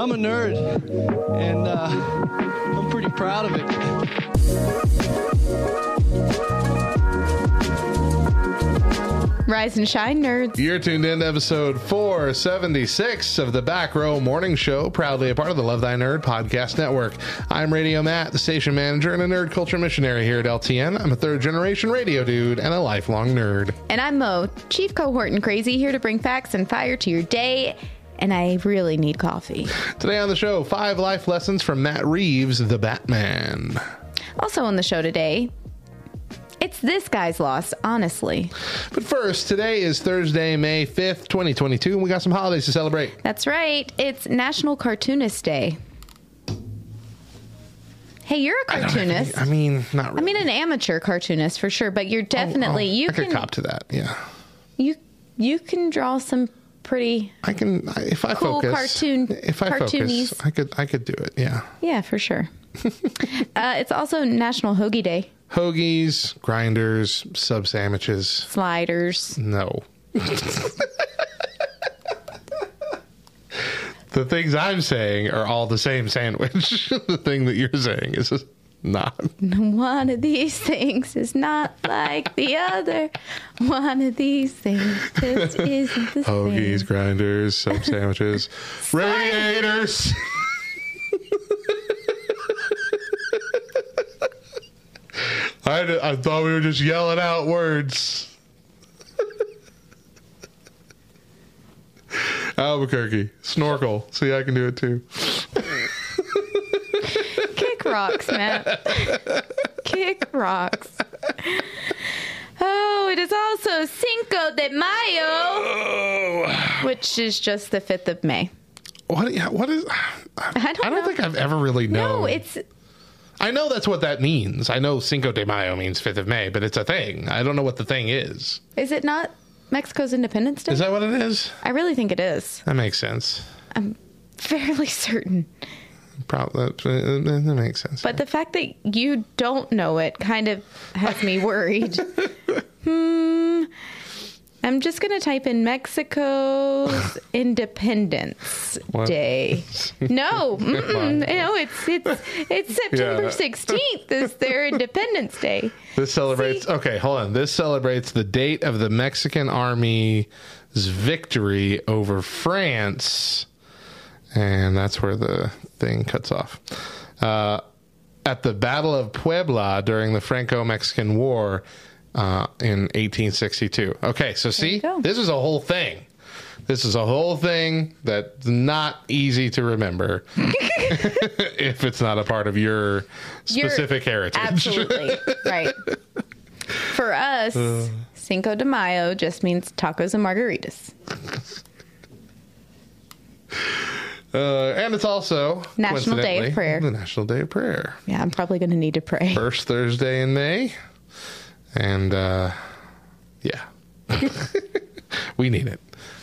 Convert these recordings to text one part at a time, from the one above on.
I'm a nerd, and uh, I'm pretty proud of it. Rise and shine, nerds. You're tuned in to episode 476 of the Back Row Morning Show, proudly a part of the Love Thy Nerd podcast network. I'm Radio Matt, the station manager and a nerd culture missionary here at LTN. I'm a third generation radio dude and a lifelong nerd. And I'm Mo, chief cohort and crazy, here to bring facts and fire to your day. And I really need coffee. Today on the show, five life lessons from Matt Reeves, the Batman. Also on the show today, it's this guy's loss, honestly. But first, today is Thursday, May 5th, 2022, and we got some holidays to celebrate. That's right, it's National Cartoonist Day. Hey, you're a cartoonist. I mean, not really. I mean, an amateur cartoonist for sure, but you're oh, oh, definitely Oh, you I could can cop to that, yeah. you you can draw some pretty I can if I Cool focus. cartoon- if I cartoonies. focus, I could I could do it. Yeah. yeah for sure. uh, it's also National Hoagie Day. Hoagies, grinders, sub sandwiches. Sliders. No. the things I'm saying are all the same sandwich. the thing that you're saying is just not. One of these things is not like the other. One of these things just isn't the Hoagies, same. grinders, sub sandwiches, radiators. I, I thought we were just yelling out words. Albuquerque, snorkel. See, I can do it too. Kick rocks, Matt. Kick rocks. Oh, it is also Cinco de Mayo, Oh, which is just the 5th of May. what? What is? I I don't know. think I've ever really known. No, it's I know that's what that means. I know Cinco de Mayo means 5th of May, but it's a thing. I don't know what the thing is. is it not Mexico's Independence Day? Is that what it is? I really think it is. That makes sense. I'm fairly certain. Probably that, uh, uh, uh, that makes sense. But the fact that you don't know it kind of has me worried. hmm. I'm just going to type in Mexico's Independence What? Day. No, no, it's it's it's September Yeah. 16th is their Independence Day. this celebrates. See? Okay, hold on. This celebrates the date of the Mexican Army's victory over France, and that's where the thing cuts off. Uh, at the Battle of Puebla during the Franco-Mexican War uh, in 1862. Okay, so see, this is a whole thing. This is a whole thing that's not easy to remember if it's not a part of your You're- specific heritage. Absolutely. right. For us, Cinco de Mayo just means tacos and margaritas. Uh, and it's also National Day of Prayer. The National Day of Prayer. Yeah, I'm probably going to need to pray. First Thursday in May. And uh, yeah. we need it.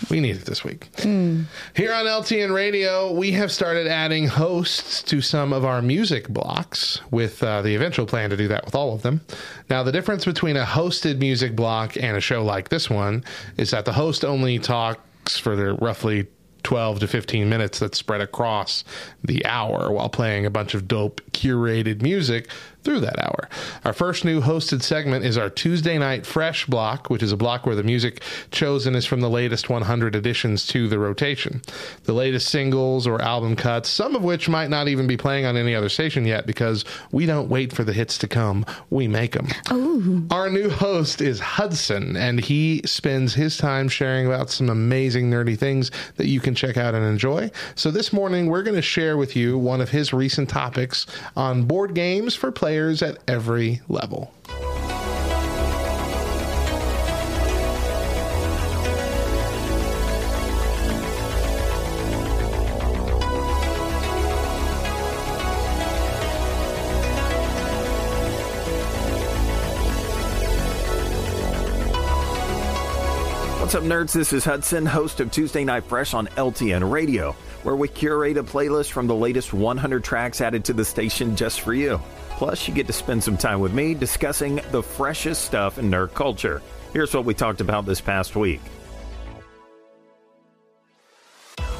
We need it this week. Here on LTN Radio, we have started adding hosts to some of our music blocks with uh, the eventual plan to do that with all of them. Now, the difference between a hosted music block and a show like this one is that the host only talks for roughly 12 to 15 minutes that's spread across the hour while playing a bunch of dope curated music through that hour. Our first new hosted segment is our Tuesday Night Fresh block, which is a block where the music chosen is from the latest 100 additions to the rotation. The latest singles or album cuts, some of which might not even be playing on any other station yet because we don't wait for the hits to come, we make them. Our new host is Hudson, and he spends his time sharing about some amazing nerdy things that you can check out and enjoy. So this morning, we're going to share with you one of his recent topics on board games for players players at every level. What's up, nerds? This is Hudson, host of Tuesday Night Fresh on LTN Radio, where we curate a playlist from the latest 100 tracks added to the station just for you. Plus, you get to spend some time with me discussing the freshest stuff in nerd culture. Here's what we talked about this past week.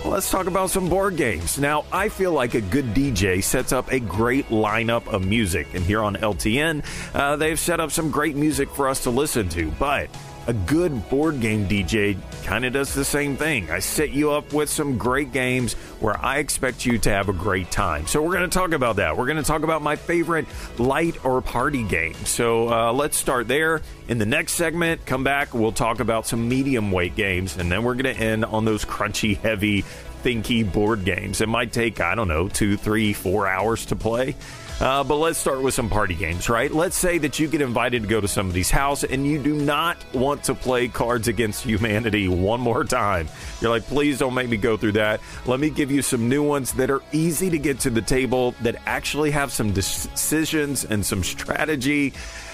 Let's talk about some board games. Now, I feel like a good DJ sets up a great lineup of music, and here on LTN, uh, they've set up some great music for us to listen to. But a good board game DJ kind of does the same thing. I set you up with some great games where I expect you to have a great time. So, we're going to talk about that. We're going to talk about my favorite light or party game. So, uh, let's start there. In the next segment, come back, we'll talk about some medium weight games, and then we're going to end on those crunchy, heavy, thinky board games. It might take, I don't know, two, three, four hours to play. Uh, but let's start with some party games, right? Let's say that you get invited to go to somebody's house and you do not want to play Cards Against Humanity one more time. You're like, please don't make me go through that. Let me give you some new ones that are easy to get to the table, that actually have some decisions and some strategy.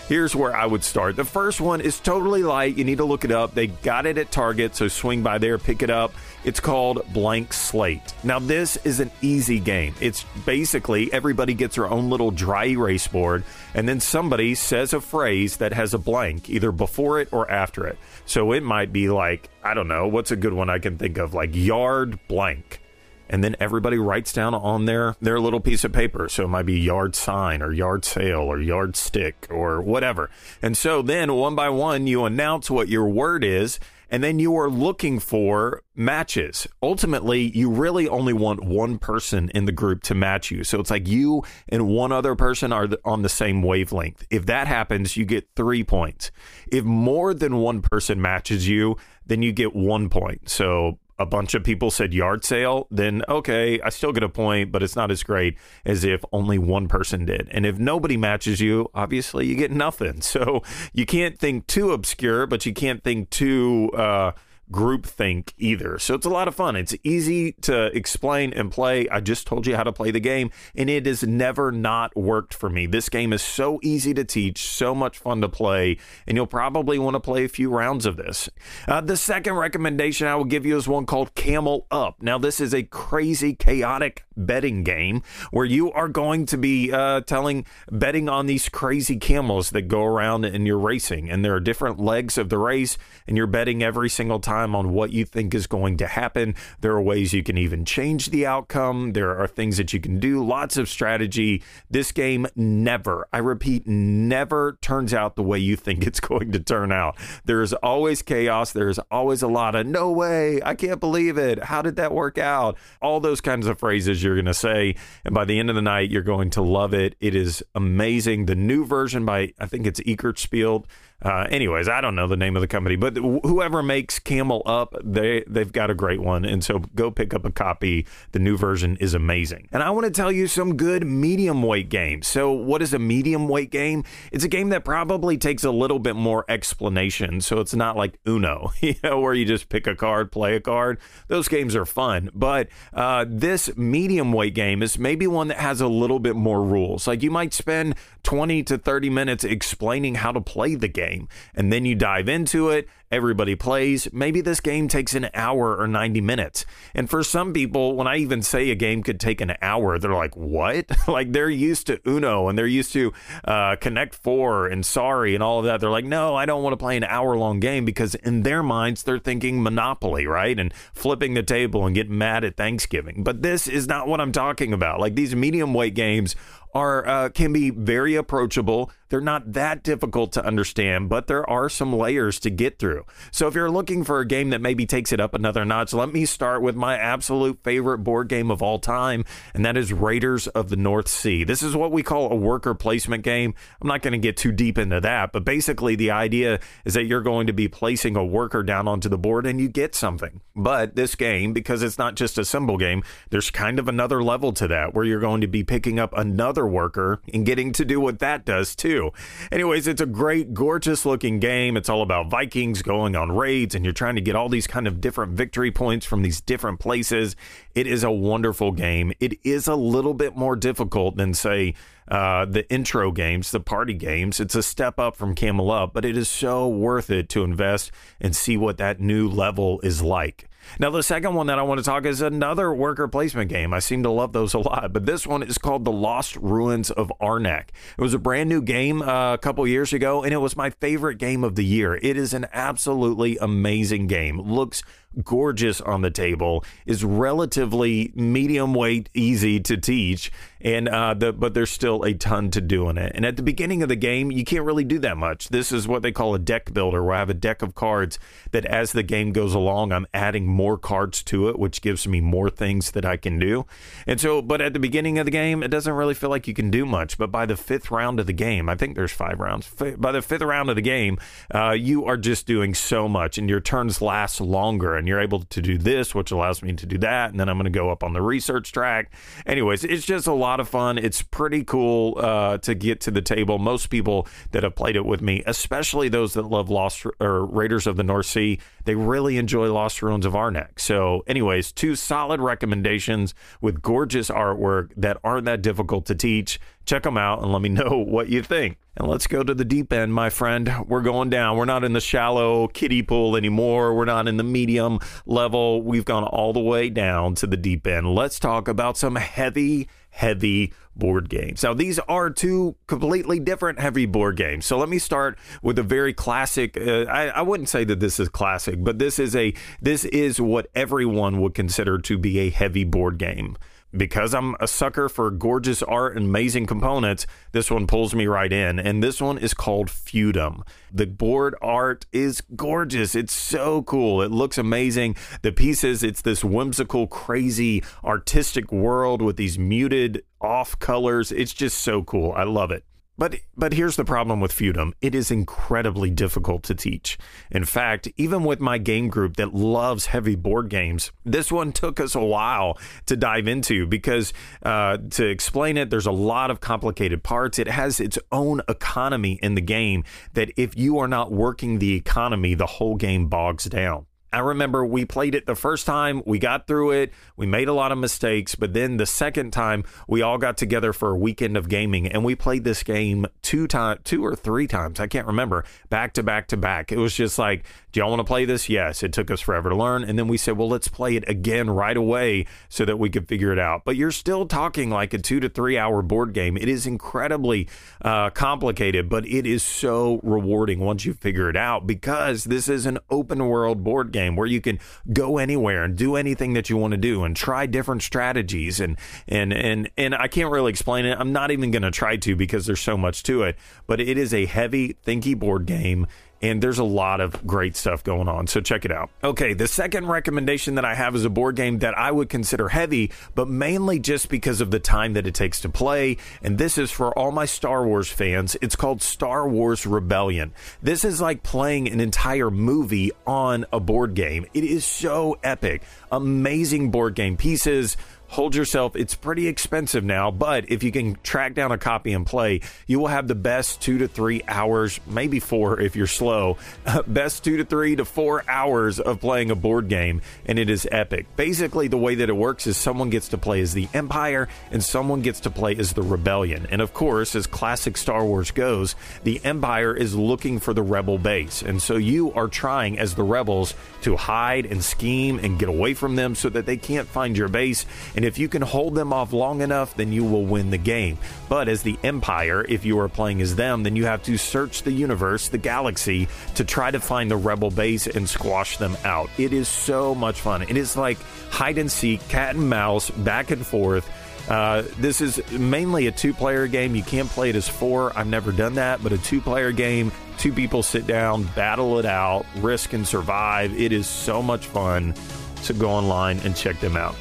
Here's where I would start. The first one is totally light. You need to look it up. They got it at Target, so swing by there, pick it up. It's called Blank Slate. Now, this is an easy game. It's basically everybody gets their own little dry erase board, and then somebody says a phrase that has a blank, either before it or after it. So it might be like, I don't know, what's a good one I can think of? Like yard blank and then everybody writes down on their their little piece of paper. So it might be yard sign or yard sale or yard stick or whatever. And so then one by one you announce what your word is and then you are looking for matches. Ultimately, you really only want one person in the group to match you. So it's like you and one other person are on the same wavelength. If that happens, you get three points. If more than one person matches you, then you get one point. So a bunch of people said yard sale, then okay, I still get a point, but it's not as great as if only one person did. And if nobody matches you, obviously you get nothing. So you can't think too obscure, but you can't think too uh, groupthink either. So it's a lot of fun. It's easy to explain and play. I just told you how to play the game, and it has never not worked for me. This game is so easy to teach, so much fun to play, and you'll probably want to play a few rounds of this. Uh, the second recommendation I will give you is one called Camel Up. Now, this is a crazy, chaotic betting game where you are going to be uh, telling betting on these crazy camels that go around and you're racing, and there are different legs of the race, and you're betting every single time on what you think is going to happen. There are ways you can even change the outcome. There are things that you can do, lots of strategy. This game never, I repeat, never turns out the way you think it's going to turn out. There is always chaos. There is always a lot of no way, I can't believe it. How did that work out? All those kinds of phrases you're going to say. And by the end of the night, you're going to love it. It is amazing. The new version by, I think it's Spiel. Uh, anyways, I don't know the name of the company, but whoever makes Camel Up, they they've got a great one, and so go pick up a copy. The new version is amazing. And I want to tell you some good medium weight games. So, what is a medium weight game? It's a game that probably takes a little bit more explanation. So it's not like Uno, you know, where you just pick a card, play a card. Those games are fun, but uh, this medium weight game is maybe one that has a little bit more rules. Like you might spend 20 to 30 minutes explaining how to play the game. And then you dive into it, everybody plays. Maybe this game takes an hour or 90 minutes. And for some people, when I even say a game could take an hour, they're like, what? like they're used to Uno and they're used to uh, Connect Four and Sorry and all of that. They're like, no, I don't want to play an hour long game because in their minds, they're thinking Monopoly, right? And flipping the table and getting mad at Thanksgiving. But this is not what I'm talking about. Like these medium weight games are uh, can be very approachable. They're not that difficult to understand, but there are some layers to get through. So if you're looking for a game that maybe takes it up another notch, let me start with my absolute favorite board game of all time, and that is Raiders of the North Sea. This is what we call a worker placement game. I'm not going to get too deep into that, but basically the idea is that you're going to be placing a worker down onto the board and you get something. But this game, because it's not just a symbol game, there's kind of another level to that where you're going to be picking up another worker and getting to do what that does too. Anyways, it's a great, gorgeous looking game. It's all about Vikings going on raids and you're trying to get all these kind of different victory points from these different places. It is a wonderful game. It is a little bit more difficult than, say, uh, the intro games, the party games. It's a step up from Camel Up, but it is so worth it to invest and see what that new level is like. Now, the second one that I want to talk is another worker placement game. I seem to love those a lot, but this one is called The Lost Ruins of Arnak. It was a brand new game uh, a couple years ago, and it was my favorite game of the year. It is an absolutely amazing game. Looks gorgeous on the table, is relatively medium weight, easy to teach, and uh, the, but there's still a ton to do in it. And at the beginning of the game, you can't really do that much. This is what they call a deck builder, where I have a deck of cards that as the game goes along, I'm adding more cards to it, which gives me more things that I can do. And so, but at the beginning of the game, it doesn't really feel like you can do much. But by the fifth round of the game, I think there's five rounds. By the fifth round of the game, uh, you are just doing so much, and your turns last longer and you're able to do this, which allows me to do that. And then I'm going to go up on the research track. Anyways, it's just a lot of fun. It's pretty cool uh, to get to the table. Most people that have played it with me, especially those that love Lost or Raiders of the North Sea, they really enjoy Lost Ruins of Arnak. So, anyways, two solid recommendations with gorgeous artwork that aren't that difficult to teach. Check them out and let me know what you think. And let's go to the deep end, my friend. We're going down. We're not in the shallow kiddie pool anymore. We're not in the medium level. We've gone all the way down to the deep end. Let's talk about some heavy, heavy board games. Now, these are two completely different heavy board games. So let me start with a very classic. Uh, I, I wouldn't say that this is classic, but this is a this is what everyone would consider to be a heavy board game because I'm a sucker for gorgeous art and amazing components, this one pulls me right in. And this one is called Feudum. The board art is gorgeous. It's so cool. It looks amazing. The pieces, it's this whimsical, crazy, artistic world with these muted off colors. It's just so cool. I love it. But but here's the problem with Feudum. It is incredibly difficult to teach. In fact, even with my game group that loves heavy board games, this one took us a while to dive into because uh, to explain it, there's a lot of complicated parts. It has its own economy in the game that if you are not working the economy, the whole game bogs down. I remember we played it the first time, we got through it, we made a lot of mistakes, but then the second time we all got together for a weekend of gaming and we played this game two times, two or three times, I can't remember, back to back to back. It was just like, do y'all want to play this? Yes. It took us forever to learn, and then we said, well, let's play it again right away so that we could figure it out. But you're still talking like a two to three hour board game. It is incredibly uh, complicated, but it is so rewarding once you figure it out because this is an open world board game where you can go anywhere and do anything that you want to do and try different strategies and and and and I can't really explain it. I'm not even going to try to because there's so much to it, but it is a heavy thinky board game and there's a lot of great stuff going on. So check it out. Okay, the second recommendation that I have is a board game that I would consider heavy, but mainly just because of the time that it takes to play. And this is for all my Star Wars fans. It's called Star Wars Rebellion. This is like playing an entire movie on a board game. It is so epic. Amazing board game pieces hold yourself. It's pretty expensive now, but if you can track down a copy and play, you will have the best two to three hours, maybe four if you're slow, best two to three to four hours of playing a board game, and it is epic. Basically, the way that it works is someone gets to play as the Empire and someone gets to play as the Rebellion. And of course, as classic Star Wars goes, the Empire is looking for the Rebel base. And so you are trying as the Rebels to hide and scheme and get away from them so that they can't find your base. And and if you can hold them off long enough, then you will win the game. But as the Empire, if you are playing as them, then you have to search the universe, the galaxy, to try to find the rebel base and squash them out. It is so much fun. It is like hide and seek, cat and mouse, back and forth. Uh, this is mainly a two player game. You can't play it as four. I've never done that, but a two player game, two people sit down, battle it out, risk and survive. It is so much fun. So go online and check them out.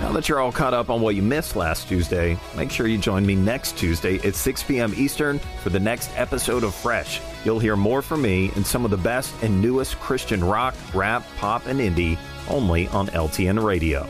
Now that you're all caught up on what you missed last Tuesday, make sure you join me next Tuesday at 6 p.m. Eastern for the next episode of Fresh. You'll hear more from me and some of the best and newest Christian rock, rap, pop, and indie only on LTN Radio.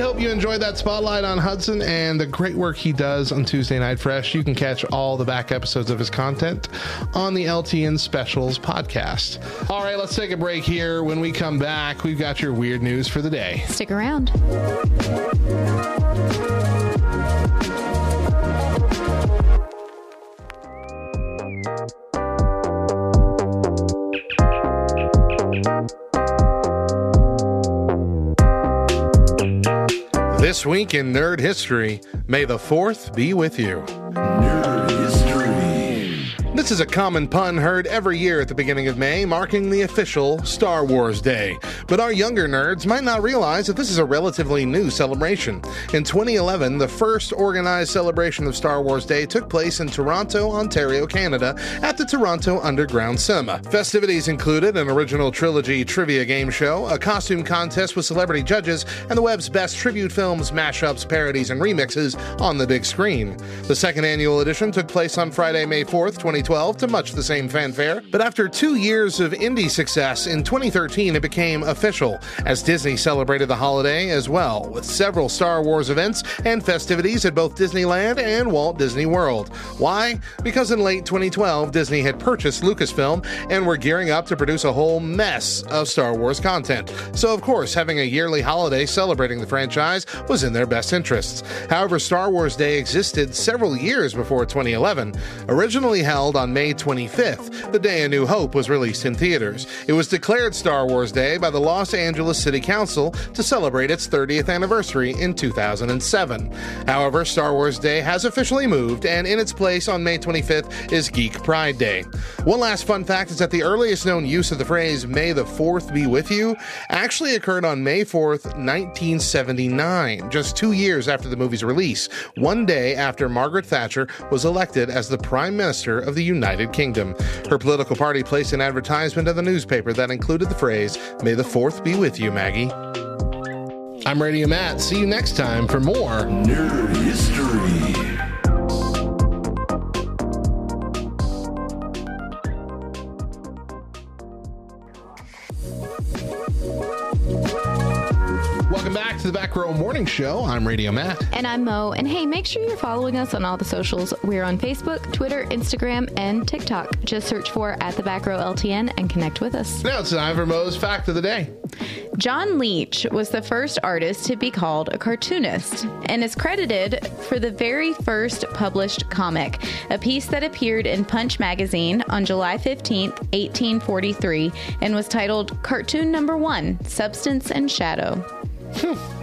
Hope you enjoyed that spotlight on Hudson and the great work he does on Tuesday Night Fresh. You can catch all the back episodes of his content on the LTN Specials podcast. All right, let's take a break here. When we come back, we've got your weird news for the day. Stick around. This week in Nerd History, may the 4th be with you. This is a common pun heard every year at the beginning of May, marking the official Star Wars Day. But our younger nerds might not realize that this is a relatively new celebration. In 2011, the first organized celebration of Star Wars Day took place in Toronto, Ontario, Canada, at the Toronto Underground Cinema. Festivities included an original trilogy trivia game show, a costume contest with celebrity judges, and the web's best tribute films, mashups, parodies, and remixes on the big screen. The second annual edition took place on Friday, May 4th, 2012, to much the same fanfare. But after two years of indie success, in 2013 it became official, as Disney celebrated the holiday as well, with several Star Wars events and festivities at both Disneyland and Walt Disney World. Why? Because in late 2012, Disney had purchased Lucasfilm and were gearing up to produce a whole mess of Star Wars content. So, of course, having a yearly holiday celebrating the franchise was in their best interests. However, Star Wars Day existed several years before 2011. Originally held on May 25th, the day A New Hope was released in theaters. It was declared Star Wars Day by the Los Angeles City Council to celebrate its 30th anniversary in 2007. However, Star Wars Day has officially moved, and in its place on May 25th is Geek Pride Day. One last fun fact is that the earliest known use of the phrase May the 4th be with you actually occurred on May 4th, 1979, just two years after the movie's release, one day after Margaret Thatcher was elected as the Prime Minister of the United Kingdom. Her political party placed an advertisement in the newspaper that included the phrase, May the 4th be with you, Maggie. I'm Radio Matt. See you next time for more Nerd History. Welcome back to the Back Row Morning Show. I'm Radio Matt. And I'm Mo. And hey, make sure you're following us on all the socials. We're on Facebook, Twitter, Instagram, and TikTok. Just search for at the back row LTN and connect with us. Now it's time for Mo's Fact of the Day. John Leech was the first artist to be called a cartoonist and is credited for the very first published comic, a piece that appeared in Punch magazine on July 15, 1843, and was titled Cartoon Number One Substance and Shadow. Hmm.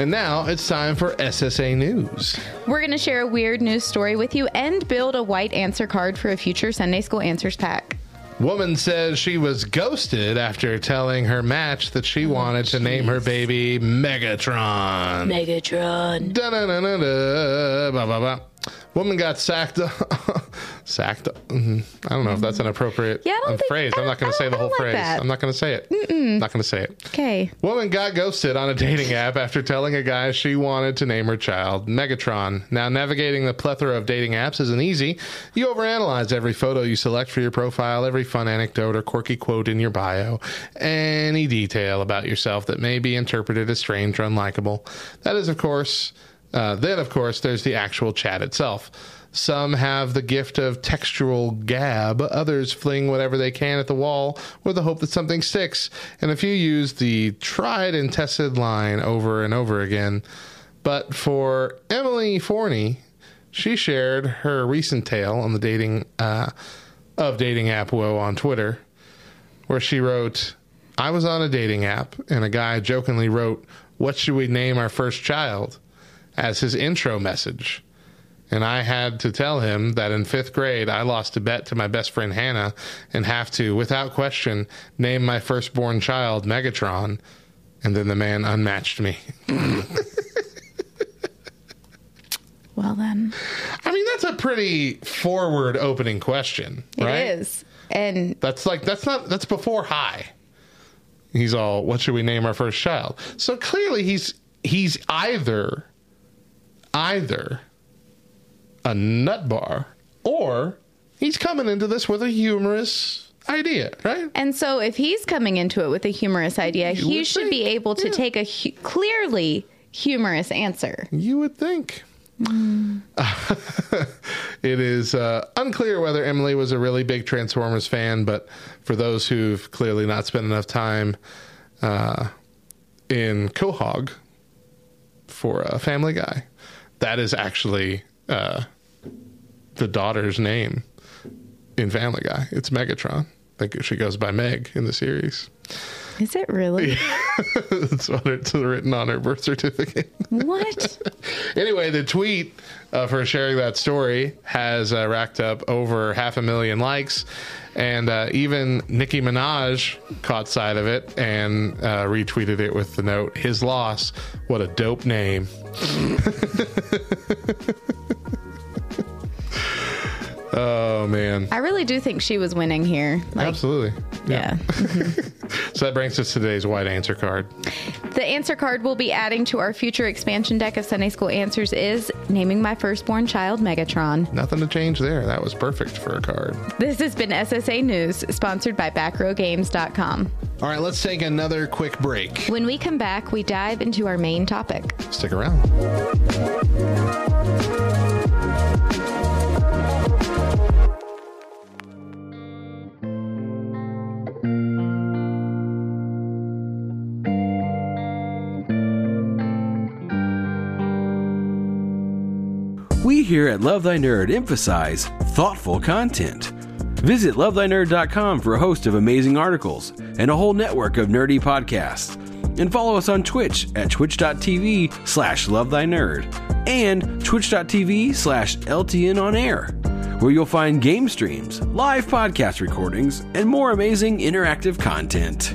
And now it's time for SSA News. We're going to share a weird news story with you and build a white answer card for a future Sunday School Answers pack. Woman says she was ghosted after telling her match that she oh, wanted to name her baby Megatron. Megatron. Da-da-da-da-da, ba, ba, ba. Woman got sacked. sacked. mhm. I don't know if that's an appropriate Yeah, think- phrase. I'm not going to say the whole like phrase. that. I'm not going to say it. Not going to say it. Okay. Woman got ghosted on a dating app after telling a guy she wanted to name her child Megatron. Now, navigating the plethora of dating apps isn't easy. You overanalyze every photo you select for your profile, every fun anecdote or quirky quote in your bio, any detail about yourself that may be interpreted as strange or unlikable. That is, of course, uh, then, of course, there's the actual chat itself. Some have the gift of textual gab, others fling whatever they can at the wall with the hope that something sticks, and a few use the tried and tested line over and over again. But for Emily Forney, she shared her recent tale on the dating uh, of dating app woe on Twitter, where she wrote, "I was on a dating app, and a guy jokingly wrote, "What should we name our first child?" As his intro message." And I had to tell him that in fifth grade, I lost a bet to my best friend Hannah and have to, without question, name my firstborn child Megatron. And then the man unmatched me. Well, then. I mean, that's a pretty forward opening question, it right? is, And That's like, that's not, that's before high. He's all, what should we name our first child? So clearly he's, he's either, either a nut bar or he's coming into this with a humorous idea, right? And so, if he's coming into it with a humorous idea, he would should be able to yeah. take a hu- clearly humorous answer. You would think. it is uh, unclear whether Emily was a really big Transformers fan, but for those who've clearly not spent enough time uh, in Quahog for a Family Guy, that is actually uh, the daughter's name in Family Guy. It's Megatron. I think she goes by Meg in the series. Is it really? That's what it's written on her birth certificate. what? anyway, the tweet of her sharing that story has uh, racked up over half a million likes. And uh, even Nicki Minaj caught sight of it and uh, retweeted it with the note, His loss. What a dope name. oh, man. I really do think she was winning here. Like, Absolutely. yeah. So that brings us to today's white answer card. The answer card we'll be adding to our future expansion deck of Sunday School Answers is naming my firstborn child Megatron. Nothing to change there. That was perfect for a card. This has been SSA News, sponsored by BackrowGames.com. All right, let's take another quick break. When we come back, we dive into our main topic. Stick around. Here at Love Thy Nerd emphasize thoughtful content. Visit lovethynerd.com for a host of amazing articles and a whole network of nerdy podcasts. And follow us on Twitch at twitch.tv slash lovethynerd and twitch.tv slash LTN on air, where you'll find game streams, live podcast recordings, and more amazing interactive content.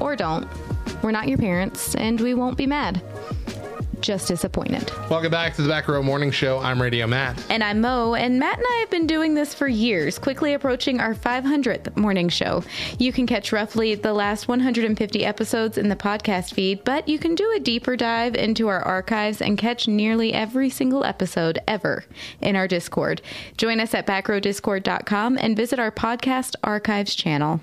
Or don't. We're not your parents, and we won't be mad. Just disappointed. Welcome back to the Back Row Morning Show. I'm Radio Matt. And I'm Mo, and Matt and I have been doing this for years, quickly approaching our 500th morning show. You can catch roughly the last 150 episodes in the podcast feed, but you can do a deeper dive into our archives and catch nearly every single episode ever in our Discord. Join us at backrowdiscord.com and visit our podcast archives channel.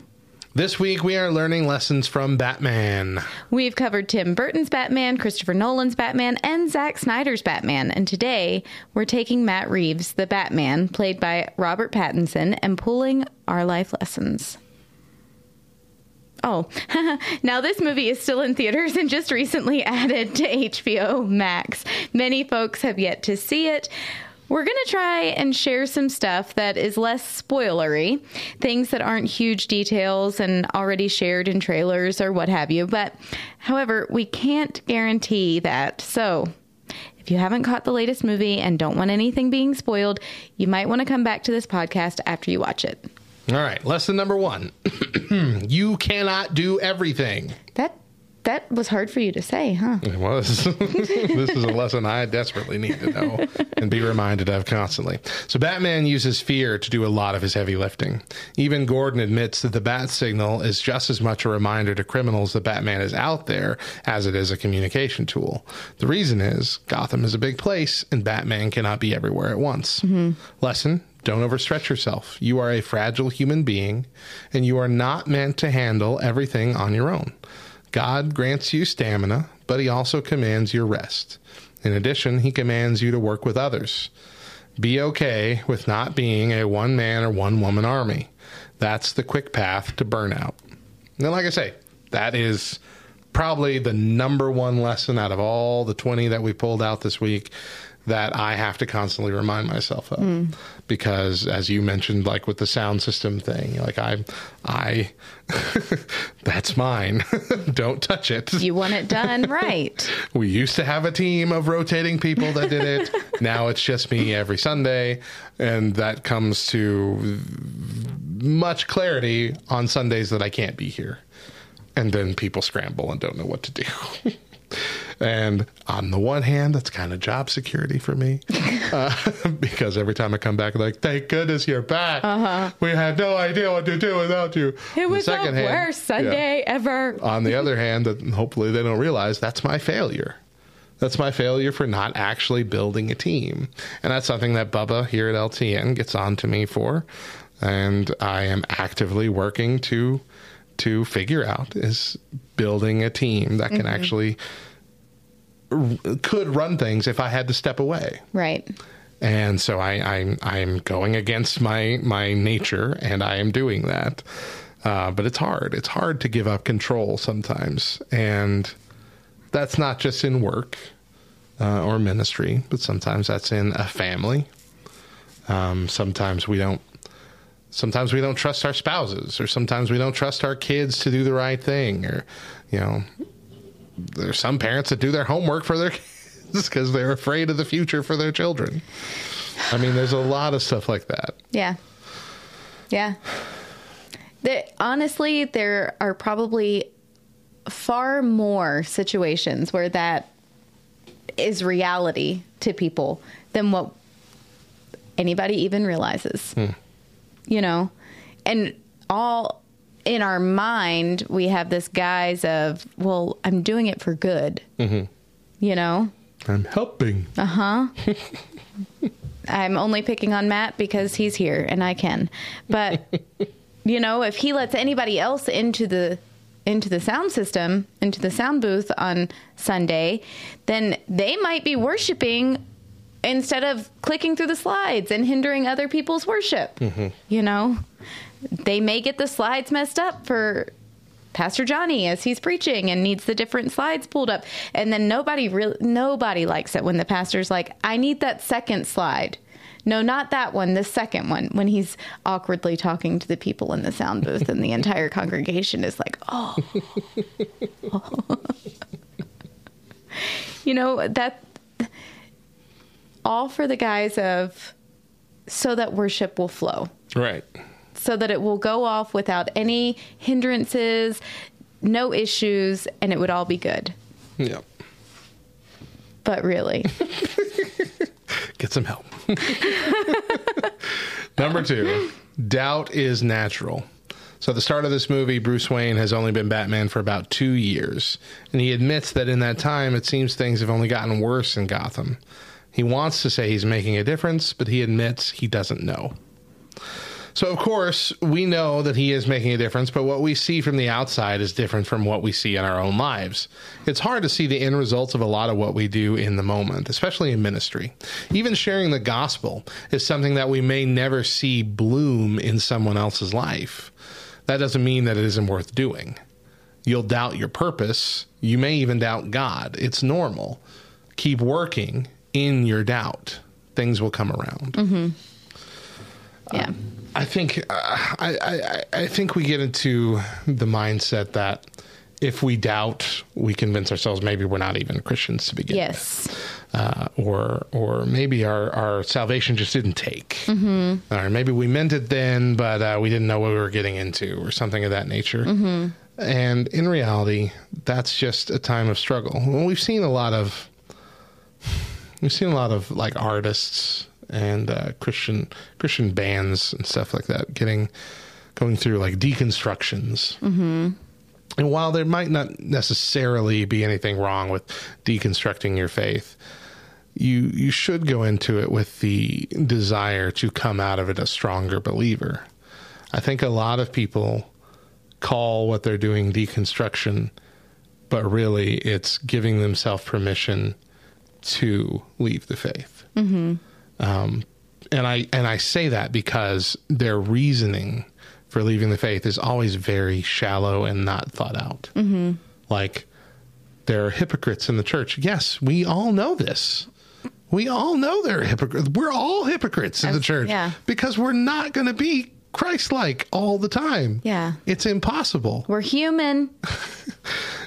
This week we are learning lessons from Batman. We've covered Tim Burton's Batman, Christopher Nolan's Batman, and Zack Snyder's Batman. And today we're taking Matt Reeves, the Batman, played by Robert Pattinson, and pulling our life lessons. Oh, now this movie is still in theaters and just recently added to HBO Max. Many folks have yet to see it. We're going to try and share some stuff that is less spoilery, things that aren't huge details and already shared in trailers or what have you. But however, we can't guarantee that. So, if you haven't caught the latest movie and don't want anything being spoiled, you might want to come back to this podcast after you watch it. All right, lesson number one you cannot do everything. That that was hard for you to say, huh? It was. this is a lesson I desperately need to know and be reminded of constantly. So, Batman uses fear to do a lot of his heavy lifting. Even Gordon admits that the bat signal is just as much a reminder to criminals that Batman is out there as it is a communication tool. The reason is Gotham is a big place and Batman cannot be everywhere at once. Mm-hmm. Lesson don't overstretch yourself. You are a fragile human being and you are not meant to handle everything on your own. God grants you stamina, but he also commands your rest. In addition, he commands you to work with others. Be okay with not being a one man or one woman army. That's the quick path to burnout. And like I say, that is probably the number one lesson out of all the 20 that we pulled out this week. That I have to constantly remind myself of. Hmm. Because as you mentioned, like with the sound system thing, like I, I, that's mine. Don't touch it. You want it done right. We used to have a team of rotating people that did it. now it's just me every Sunday. And that comes to much clarity on Sundays that I can't be here. And then people scramble and don't know what to do. And on the one hand, that's kind of job security for me. Uh, because every time I come back, like, thank goodness you're back. Uh-huh. We had no idea what to do without you. It On was the second hand- worst Sunday ever. on the other hand, that hopefully they don't realize that's my failure. That's my failure for not actually building a team. And that's something that Bubba here at LTN gets on to me for. And I am actively working to to figure out is building a team that can Mhm. actually could run things if I had to step away Right. and so I, I'm I'm going against my my nature, and I am doing that. Uh, but it's hard. It's hard to give up control sometimes, and that's not just in work uh, or ministry, but sometimes that's in a family. Um, sometimes we don't. Sometimes we don't trust our spouses, or sometimes we don't trust our kids to do the right thing, or you know, there's some parents that do their homework for their kids because they're afraid of the future for their children. I mean, there's a lot of stuff like that. Yeah. Yeah. There, honestly, there are probably far more situations where that is reality to people than what anybody even realizes. Hmm. You know? And all in our mind, we have this guise of, well, I'm doing it for good. Mm-hmm. You know? I'm helping. Uh huh. I'm only picking on Matt because he's here and I can. But you know, if he lets anybody else into the into the sound system, into the sound booth on Sunday, then they might be worshiping instead of clicking through the slides and hindering other people's worship. Mm-hmm. You know, they may get the slides messed up for Pastor Johnny as he's preaching and needs the different slides pulled up. And then nobody really nobody likes it when the pastor's like, "I need that second slide." No, not that one, the second one when he's awkwardly talking to the people in the sound booth and the entire congregation is like, "Oh." you know, that all for the guise of so that worship will flow Right. so that it will go off without any hindrances, no issues, and it would all be good. Yep. But really, Get some help. Number two, doubt is natural. So, at the start of this movie, Bruce Wayne has only been Batman for about two years, and he admits that in that time, it seems things have only gotten worse in Gotham. He wants to say he's making a difference, but he admits he doesn't know. So, of course, we know that he is making a difference, but what we see from the outside is different from what we see in our own lives. It's hard to see the end results of a lot of what we do in the moment, especially in ministry. Even sharing the gospel is something that we may never see bloom in someone else's life. That doesn't mean that it isn't worth doing. You'll doubt your purpose. You may even doubt God. It's normal. Keep working in your doubt. Things will come around. mm-hmm. yeah, I think uh, I, I I think we get into the mindset that if we doubt, we convince ourselves maybe we're not even Christians to begin yes, with, uh, or or maybe our our salvation just didn't take, mm-hmm. or maybe we meant it then, but uh, we didn't know what we were getting into, or something of that nature. Mm-hmm. And in reality, that's just a time of struggle. Well, we've seen a lot of we've seen a lot of like artists and uh, Christian Christian bands and stuff like that getting going through like deconstructions. Mm-hmm. And while there might not necessarily be anything wrong with deconstructing your faith, you you should go into it with the desire to come out of it a stronger believer. I think a lot of people call what they're doing deconstruction, but really it's giving themselves permission to leave the faith. Mm-hmm. Um, and I and I say that because their reasoning for leaving the faith is always very shallow and not thought out. Mm-hmm. Like there are hypocrites in the church. Yes, we all know this. We all know they're hypocrites. We're all hypocrites in the church yeah. because we're not going to be Christ like all the time. Yeah. It's impossible. We're human.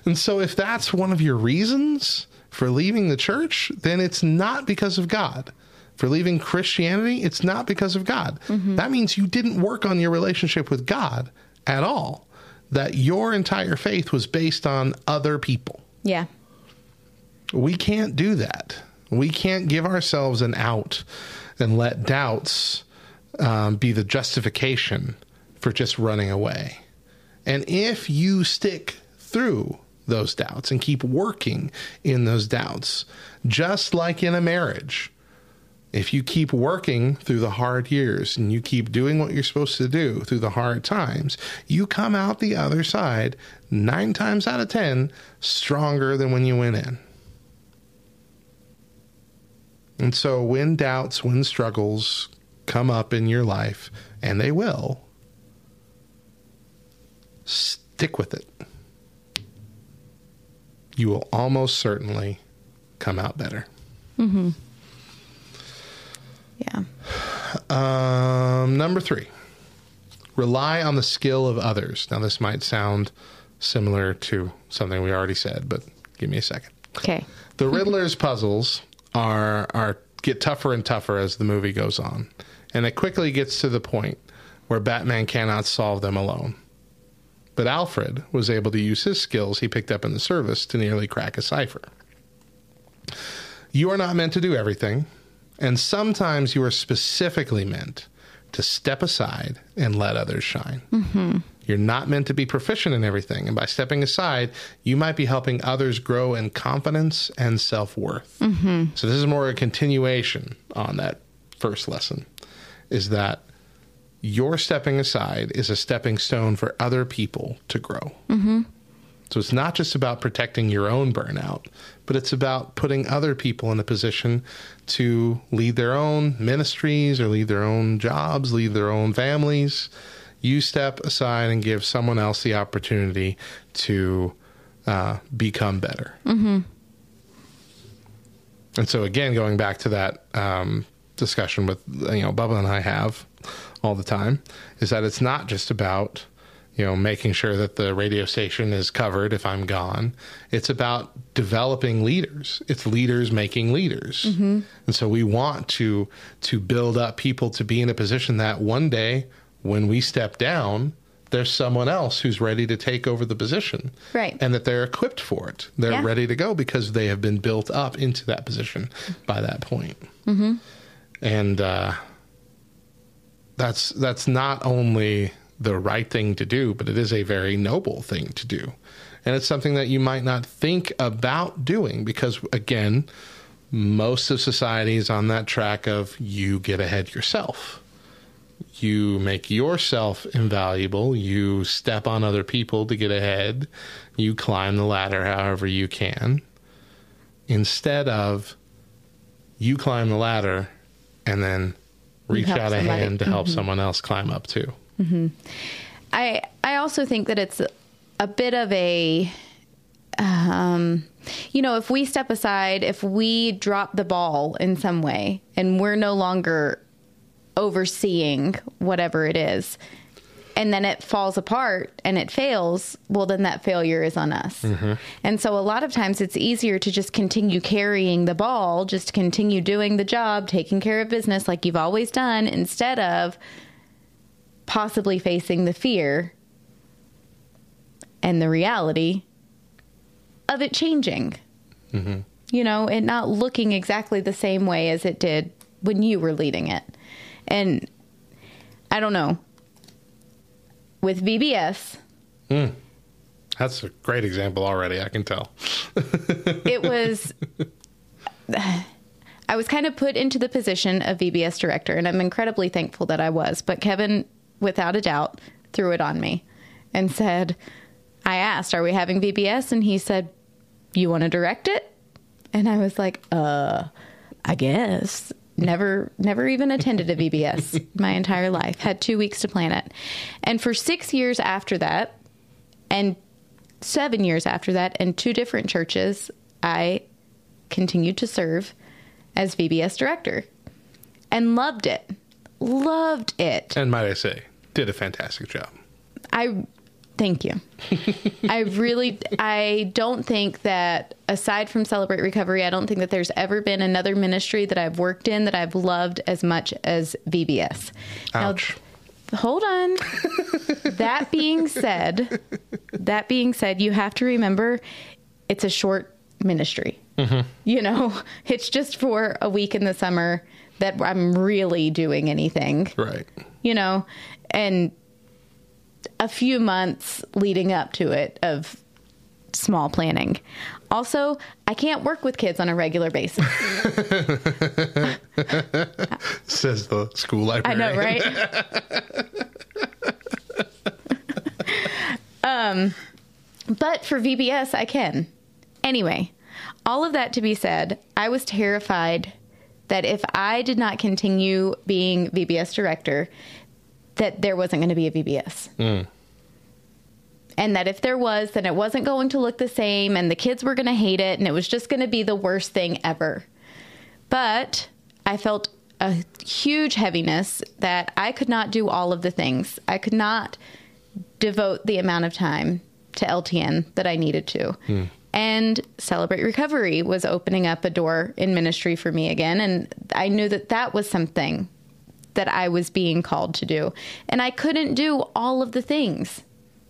And so, if that's one of your reasons for leaving the church, then it's not because of God. For leaving Christianity, it's not because of God. That means you didn't work on your relationship with God at all. That your entire faith was based on other people. Yeah. We can't do that. We can't give ourselves an out and let doubts um, be the justification for just running away. And if you stick through those doubts and keep working in those doubts, just like in a marriage, if you keep working through the hard years and you keep doing what you're supposed to do through the hard times, you come out the other side nine times out of 10 stronger than when you went in. And so when doubts, when struggles come up in your life, and they will, stick with it. You will almost certainly come out better. Mm-hmm. Yeah. Um, number three, rely on the skill of others. Now, this might sound similar to something we already said, but give me a second. Okay. The Riddler's puzzles are are get tougher and tougher as the movie goes on, and it quickly gets to the point where Batman cannot solve them alone. But Alfred was able to use his skills he picked up in the service to nearly crack a cipher. You are not meant to do everything, and sometimes you are specifically meant to step aside and let others shine. Mm-hmm. You're not meant to be proficient in everything, and by stepping aside, you might be helping others grow in confidence and self worth. Mm-hmm. So this is more a continuation on that first lesson is that your stepping aside is a stepping stone for other people to grow. Mm-hmm. So it's not just about protecting your own burnout, but it's about putting other people in a position to lead their own ministries or lead their own jobs, lead their own families. You step aside and give someone else the opportunity to uh, become better. Mm-hmm. And so again, going back to that um, discussion with you know Bubba and I have all the time, is that it's not just about you know making sure that the radio station is covered if I'm gone. It's about developing leaders. It's leaders making leaders, Mm-hmm. and so we want to to build up people to be in a position that one day when we step down. There's someone else who's ready to take over the position Right. and that they're equipped for it. They're Yeah. ready to go because they have been built up into that position by that point. Mm-hmm. And uh, that's that's not only the right thing to do, but it is a very noble thing to do. And it's something that you might not think about doing because again, most of society is on that track of you get ahead yourself you make yourself invaluable. You step on other people to get ahead. You climb the ladder however you can. Instead of you climb the ladder and then reach help out a somebody. hand to help Mhm. someone else climb up too. hmm I I also think that it's a bit of a um, you know, if we step aside, if we drop the ball in some way and we're no longer overseeing whatever it is, and then it falls apart and it fails, well, then that failure is on us. And so a lot of times it's easier to just continue carrying the ball, just continue doing the job, taking care of business like you've always done, instead of possibly facing the fear and the reality of it changing. Mm-hmm. You know, it not looking exactly the same way as it did when you were leading it. And I don't know. With VBS, Mm. That's a great example already, I can tell. it was I was kind of put into the position of VBS director and I'm incredibly thankful that I was, but Kevin without a doubt threw it on me and said I asked, "Are we having VBS?" and he said, "You want to direct it?" And I was like, "Uh, I guess." Never never even attended a VBS my entire life. Had 2 weeks to plan it. And for 6 years after that, and seven years after that in two different churches i continued to serve as VBS director and loved it. Loved it. And might I say, did a fantastic job. I thank you. I really I don't think that aside from Celebrate Recovery, I don't think that there's ever been another ministry that I've worked in that I've loved as much as VBS. Ouch. Now, hold on. that being said, that being said, you have to remember it's a short ministry. Mm-hmm. You know, it's just for a week in the summer that I'm really doing anything Right. you know, and a few months leading up to it of small planning. Also, I can't work with kids on a regular basis. Says the school I know, right? um, but for VBS, I can. Anyway, all of that to be said, I was terrified that if I did not continue being VBS director, that there wasn't going to be a VBS. Mm. And that if there was, then it wasn't going to look the same and the kids were going to hate it and it was just going to be the worst thing ever. But I felt a huge heaviness that I could not do all of the things. I could not devote the amount of time to LTN that I needed to. Hmm. And Celebrate Recovery was opening up a door in ministry for me again. And I knew that that was something that I was being called to do. And I couldn't do all of the things.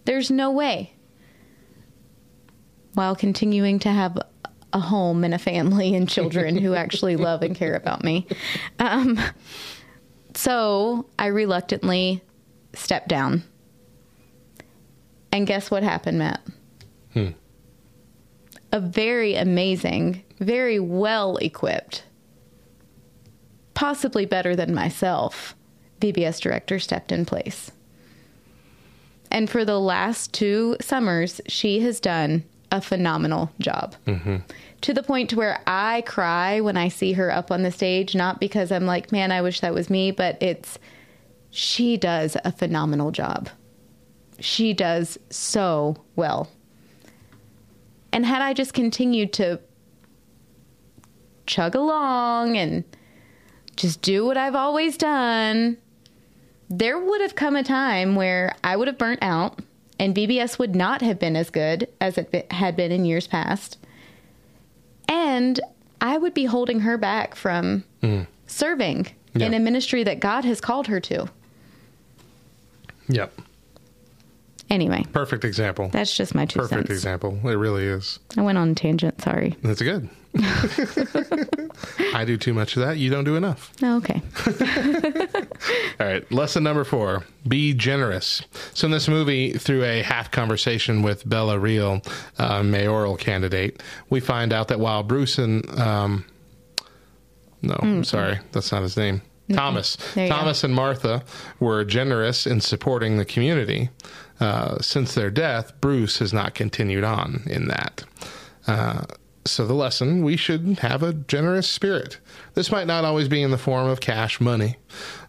There's no way. While continuing to have a home and a family and children who actually love and care about me. Um, so I reluctantly stepped down. And guess what happened, Matt? A very amazing, very well equipped, possibly better than myself, VBS director stepped in place. And for the last two summers, she has done a phenomenal job. Mm-hmm. To the point to where I cry when I see her up on the stage, not because I'm like, man, I wish that was me, but it's she does a phenomenal job. She does so well. And had I just continued to chug along and just do what I've always done, there would have come a time where I would have burnt out and VBS would not have been as good as it had been in years past. And I would be holding her back from mm. serving in a ministry that God has called her to. Yep. Anyway, Perfect example. that's just my two Perfect cents. example. It really is. I went on a tangent, sorry. That's good. I do too much of that. You don't do enough. Oh, okay. All right. Lesson number four be generous. So, in this movie, through a half conversation with Bella Real, uh, mayoral candidate, we find out that while Bruce and, um, no, I'm sorry, that's not his name. Thomas. Thomas and Martha were generous in supporting the community. Uh, since their death, Bruce has not continued on in that. Uh, so, the lesson we should have a generous spirit. This might not always be in the form of cash money,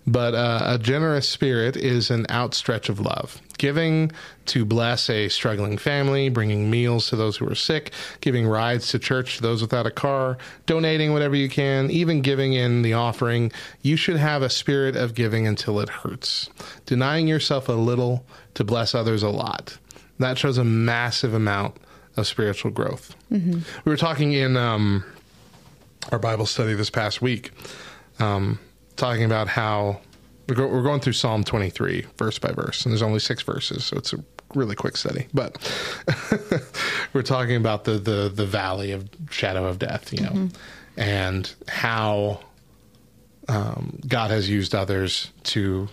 but uh, a generous spirit is an outstretch of love. Giving to bless a struggling family, bringing meals to those who are sick, giving rides to church to those without a car, donating whatever you can, even giving in the offering. You should have a spirit of giving until it hurts. Denying yourself a little to bless others a lot. That shows a massive amount of spiritual growth. We were talking in um, our Bible study this past week, um, talking about how we're, go- we're going through Psalm 23, verse by verse, and there's only six verses, so it's a really quick study. But we're talking about the, the, the valley of shadow of death, you know, and how um, God has used others to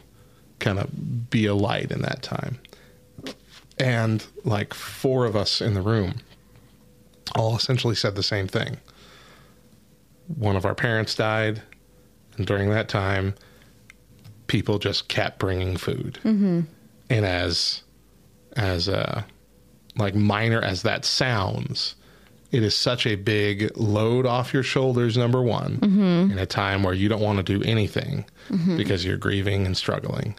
kind of be a light in that time. And like four of us in the room all essentially said the same thing. One of our parents died, and during that time, people just kept bringing food. Mm-hmm. And as as uh, like minor as that sounds, it is such a big load off your shoulders. Number one, in a time where you don't want to do anything because you're grieving and struggling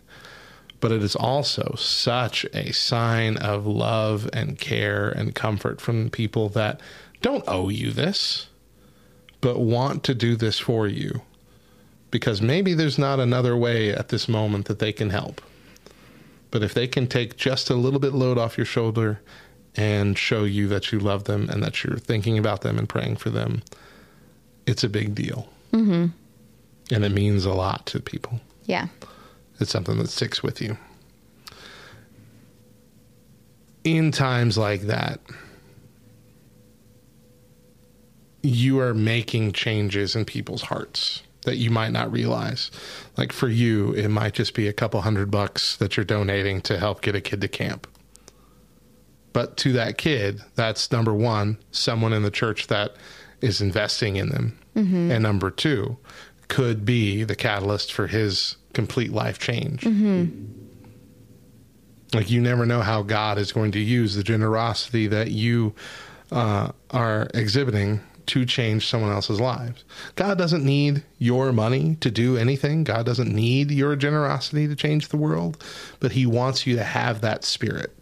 but it is also such a sign of love and care and comfort from people that don't owe you this, but want to do this for you because maybe there's not another way at this moment that they can help. But if they can take just a little bit load off your shoulder and show you that you love them and that you're thinking about them and praying for them, it's a big deal. Mm-hmm. And it means a lot to people. Yeah. It's something that sticks with you. In times like that, you are making changes in people's hearts that you might not realize. Like for you, it might just be a couple hundred bucks that you're donating to help get a kid to camp. But to that kid, that's number one, someone in the church that is investing in them. Mhm. And number two, could be the catalyst for his complete life change. Mm-hmm. Like you never know how God is going to use the generosity that you uh, are exhibiting to change someone else's lives. God doesn't need your money to do anything. God doesn't need your generosity to change the world, but He wants you to have that spirit.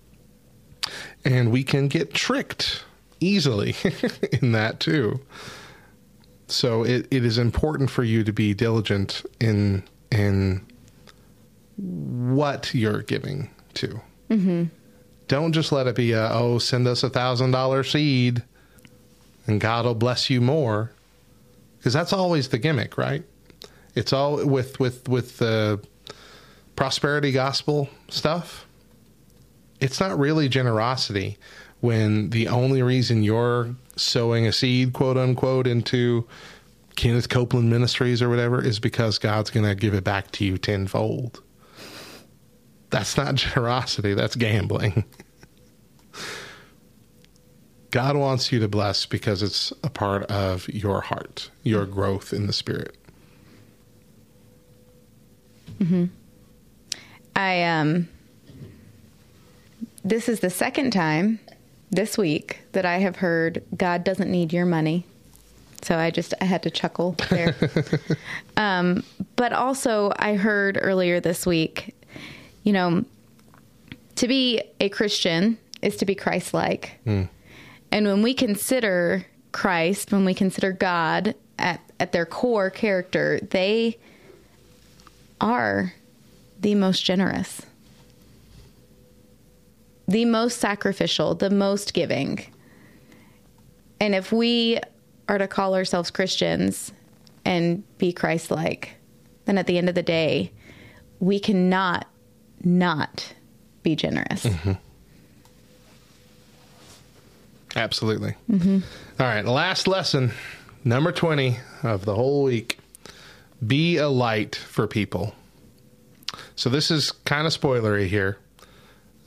And we can get tricked easily in that too. So it, it is important for you to be diligent in in what you're giving to. Mm-hmm. Don't just let it be a oh send us a thousand dollar seed and God will bless you more because that's always the gimmick, right? It's all with with with the prosperity gospel stuff. It's not really generosity when the only reason you're sowing a seed, quote unquote, into Kenneth Copeland Ministries or whatever is because God's going to give it back to you tenfold. That's not generosity, that's gambling. God wants you to bless because it's a part of your heart, your growth in the spirit. Mm-hmm. I um. This is the second time this week that I have heard God doesn't need your money. So I just I had to chuckle there. um, but also I heard earlier this week, you know, to be a Christian is to be Christ-like. Mm. And when we consider Christ, when we consider God at, at their core character, they are the most generous, the most sacrificial, the most giving. And if we are to call ourselves Christians and be Christ like, then at the end of the day, we cannot not be generous. Mm-hmm. Absolutely. Mm-hmm. All right, last lesson, number 20 of the whole week. Be a light for people. So this is kind of spoilery here.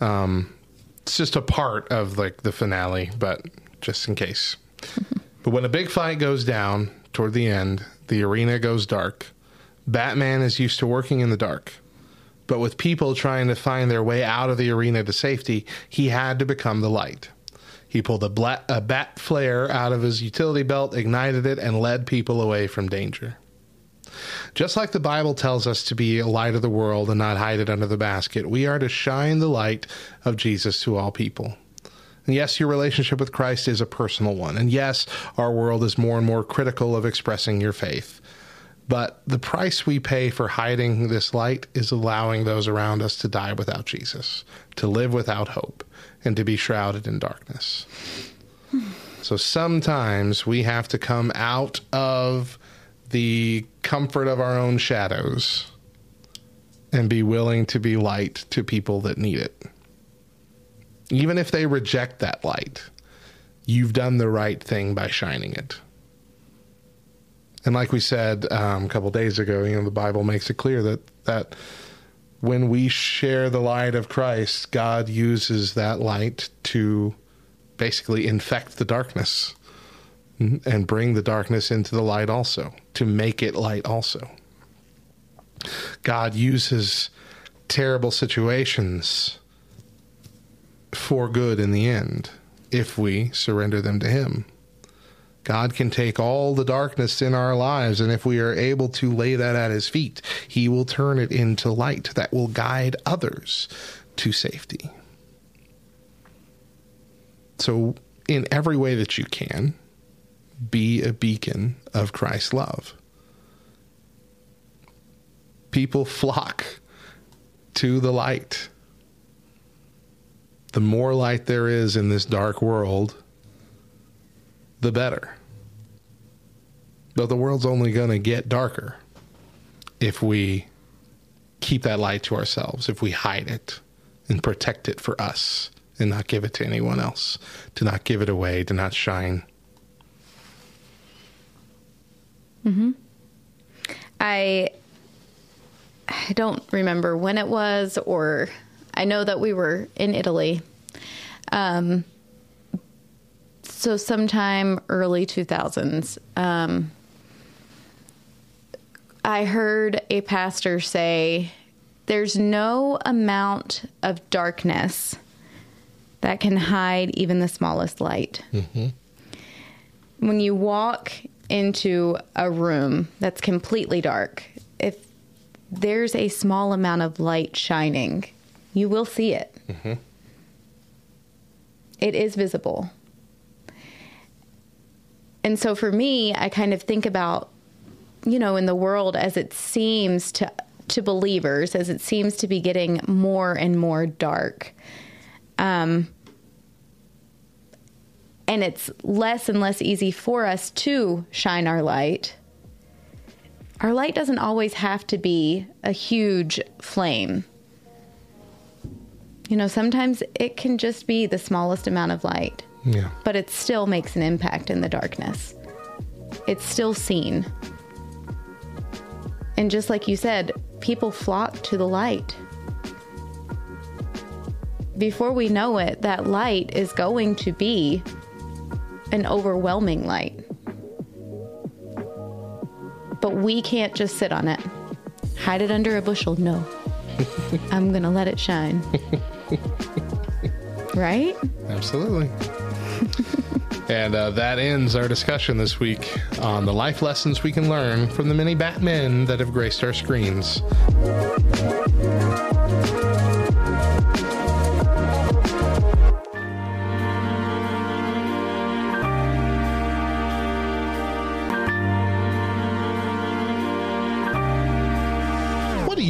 Um, it's just a part of like the finale, but just in case. but when a big fight goes down toward the end, the arena goes dark. Batman is used to working in the dark. But with people trying to find their way out of the arena to safety, he had to become the light. He pulled a, a bat flare out of his utility belt, ignited it, and led people away from danger. Just like the Bible tells us to be a light of the world and not hide it under the basket, we are to shine the light of Jesus to all people. Yes, your relationship with Christ is a personal one. And yes, our world is more and more critical of expressing your faith. But the price we pay for hiding this light is allowing those around us to die without Jesus, to live without hope, and to be shrouded in darkness. So sometimes we have to come out of the comfort of our own shadows and be willing to be light to people that need it. Even if they reject that light, you've done the right thing by shining it. And like we said um, a couple days ago, you know, the Bible makes it clear that that when we share the light of Christ, God uses that light to basically infect the darkness and bring the darkness into the light also, to make it light also. God uses terrible situations for good in the end if we surrender them to Him. God can take all the darkness in our lives, and if we are able to lay that at His feet, He will turn it into light that will guide others to safety. So, in every way that you can, be a beacon of Christ's love. People flock to the light. The more light there is in this dark world, the better. But the world's only going to get darker if we keep that light to ourselves, if we hide it and protect it for us and not give it to anyone else, to not give it away, to not shine. hmm I I don't remember when it was, or I know that we were in Italy. Um, so sometime early 2000s, um, I heard a pastor say, There's no amount of darkness that can hide even the smallest light. Mm-hmm. When you walk into a room that's completely dark, if there's a small amount of light shining, you will see it. Mm-hmm. It is visible. And so for me, I kind of think about, you know, in the world as it seems to to believers, as it seems to be getting more and more dark. Um, and it's less and less easy for us to shine our light. Our light doesn't always have to be a huge flame. You know, sometimes it can just be the smallest amount of light, Yeah. but it still makes an impact in the darkness. It's still seen. And just like you said, people flock to the light. Before we know it, that light is going to be an overwhelming light. But we can't just sit on it, hide it under a bushel. No. I'm going to let it shine. Right? Absolutely. and uh, that ends our discussion this week on the life lessons we can learn from the many Batmen that have graced our screens.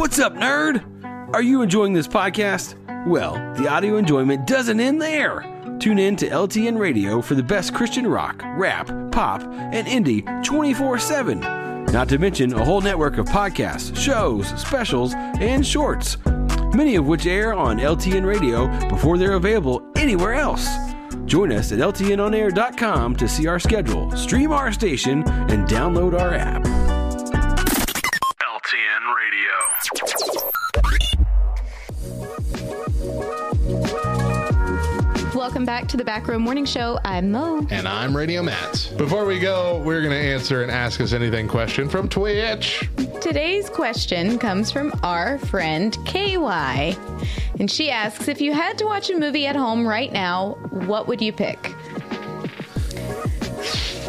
What's up, nerd? Are you enjoying this podcast? Well, the audio enjoyment doesn't end there. Tune in to LTN Radio for the best Christian rock, rap, pop, and indie 24 7. Not to mention a whole network of podcasts, shows, specials, and shorts, many of which air on LTN Radio before they're available anywhere else. Join us at LTNOnAir.com to see our schedule, stream our station, and download our app. Welcome back to the Back Row Morning Show. I'm Mo. And I'm Radio Matt. Before we go, we're going to answer an Ask Us Anything question from Twitch. Today's question comes from our friend KY. And she asks If you had to watch a movie at home right now, what would you pick?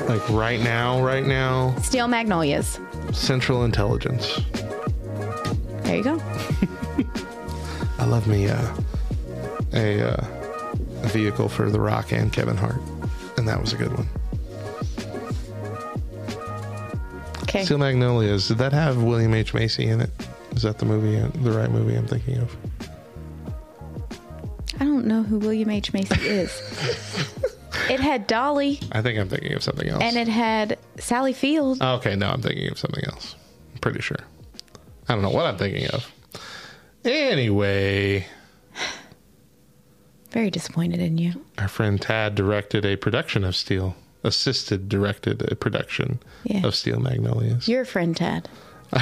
Like right now, right now, Steel Magnolias. Central Intelligence. There you go. I love me uh, a, uh, a vehicle for The Rock and Kevin Hart. And that was a good one. Okay. Steel Magnolias. Did that have William H. Macy in it? Is that the movie, uh, the right movie I'm thinking of? I don't know who William H. Macy is. it had Dolly I think I'm thinking of something else. and it had Sally Field. Okay, no, I'm thinking of something else. I'm pretty sure. I don't know what I'm thinking of. Anyway, Very disappointed in you. our friend Tad directed a production of Steel, assisted directed a production Yeah. of Steel Magnolias. Your friend Tad.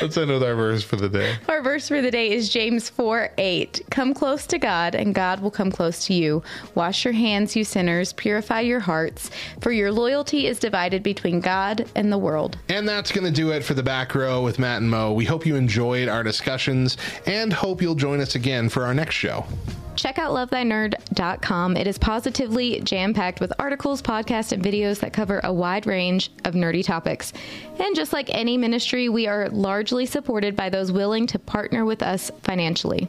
Let's end with our verse for the day. Our verse for the day is James 4 8. Come close to God, and God will come close to you. Wash your hands, you sinners. Purify your hearts, for your loyalty is divided between God and the world. And that's going to do it for the back row with Matt and Mo. We hope you enjoyed our discussions and hope you'll join us again for our next show. Check out lovethynerd.com. It is positively jam packed with articles, podcasts, and videos that cover a wide range of nerdy topics. And just like any ministry, we are largely supported by those willing to partner with us financially.